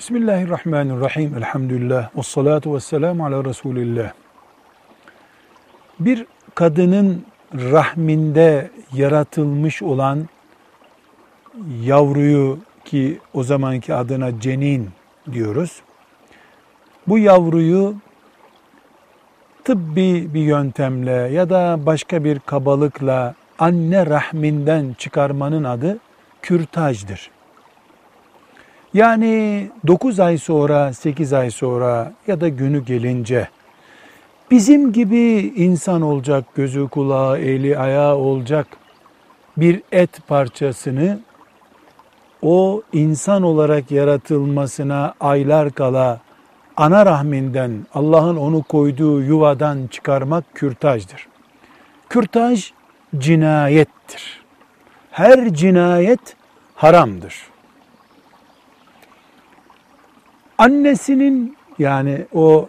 Bismillahirrahmanirrahim. Elhamdülillah. Ve salatu ve selamu ala Resulillah. Bir kadının rahminde yaratılmış olan yavruyu ki o zamanki adına cenin diyoruz. Bu yavruyu tıbbi bir yöntemle ya da başka bir kabalıkla anne rahminden çıkarmanın adı kürtajdır. Yani 9 ay sonra, 8 ay sonra ya da günü gelince bizim gibi insan olacak, gözü kulağı, eli ayağı olacak bir et parçasını o insan olarak yaratılmasına aylar kala ana rahminden Allah'ın onu koyduğu yuvadan çıkarmak kürtajdır. Kürtaj cinayettir. Her cinayet haramdır. Annesinin yani o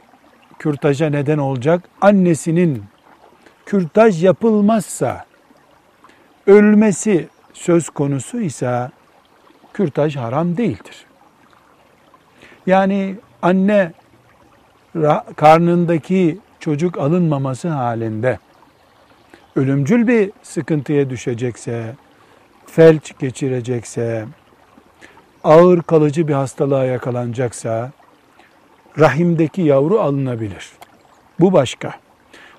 kürtaja neden olacak annesinin kürtaj yapılmazsa ölmesi söz konusu ise kürtaj haram değildir. Yani anne karnındaki çocuk alınmaması halinde ölümcül bir sıkıntıya düşecekse, felç geçirecekse, ağır kalıcı bir hastalığa yakalanacaksa rahimdeki yavru alınabilir. Bu başka.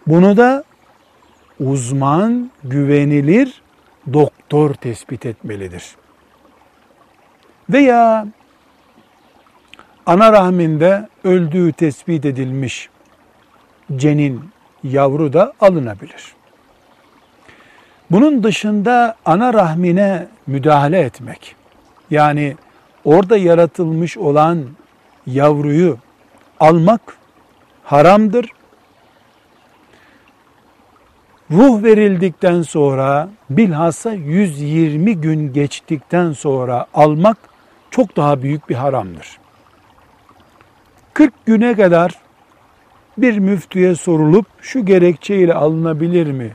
Bunu da uzman, güvenilir doktor tespit etmelidir. Veya ana rahminde öldüğü tespit edilmiş cenin yavru da alınabilir. Bunun dışında ana rahmine müdahale etmek, yani orada yaratılmış olan yavruyu almak haramdır. Ruh verildikten sonra bilhassa 120 gün geçtikten sonra almak çok daha büyük bir haramdır. 40 güne kadar bir müftüye sorulup şu gerekçeyle alınabilir mi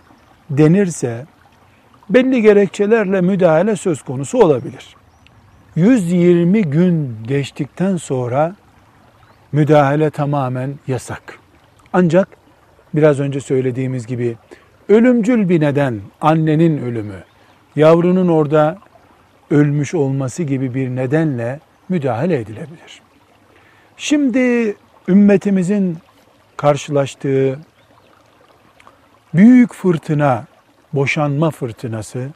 denirse belli gerekçelerle müdahale söz konusu olabilir. 120 gün geçtikten sonra müdahale tamamen yasak. Ancak biraz önce söylediğimiz gibi ölümcül bir neden annenin ölümü, yavrunun orada ölmüş olması gibi bir nedenle müdahale edilebilir. Şimdi ümmetimizin karşılaştığı büyük fırtına, boşanma fırtınası,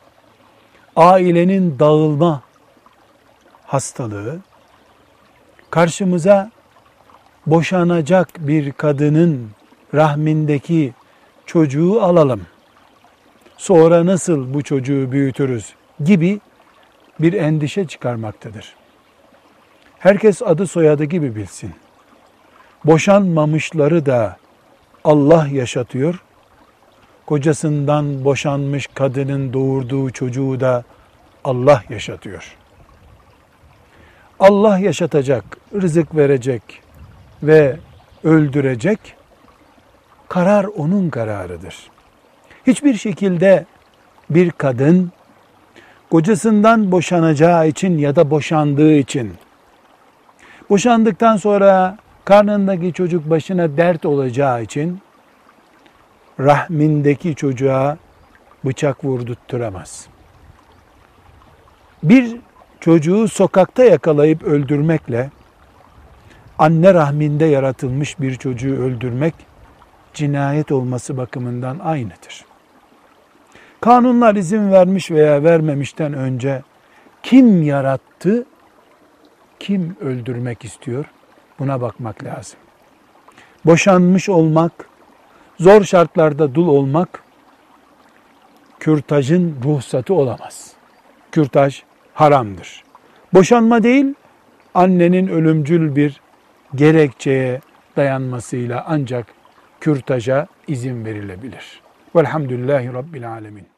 ailenin dağılma hastalığı, karşımıza boşanacak bir kadının rahmindeki çocuğu alalım. Sonra nasıl bu çocuğu büyütürüz gibi bir endişe çıkarmaktadır. Herkes adı soyadı gibi bilsin. Boşanmamışları da Allah yaşatıyor. Kocasından boşanmış kadının doğurduğu çocuğu da Allah yaşatıyor. Allah yaşatacak, rızık verecek ve öldürecek. Karar onun kararıdır. Hiçbir şekilde bir kadın kocasından boşanacağı için ya da boşandığı için boşandıktan sonra karnındaki çocuk başına dert olacağı için rahmindeki çocuğa bıçak vurdurtturamaz. Bir çocuğu sokakta yakalayıp öldürmekle anne rahminde yaratılmış bir çocuğu öldürmek cinayet olması bakımından aynıdır. Kanunlar izin vermiş veya vermemişten önce kim yarattı, kim öldürmek istiyor buna bakmak lazım. Boşanmış olmak, zor şartlarda dul olmak kürtajın ruhsatı olamaz. Kürtaj haramdır. Boşanma değil, annenin ölümcül bir gerekçeye dayanmasıyla ancak kürtaja izin verilebilir. Velhamdülillahi Rabbil Alemin.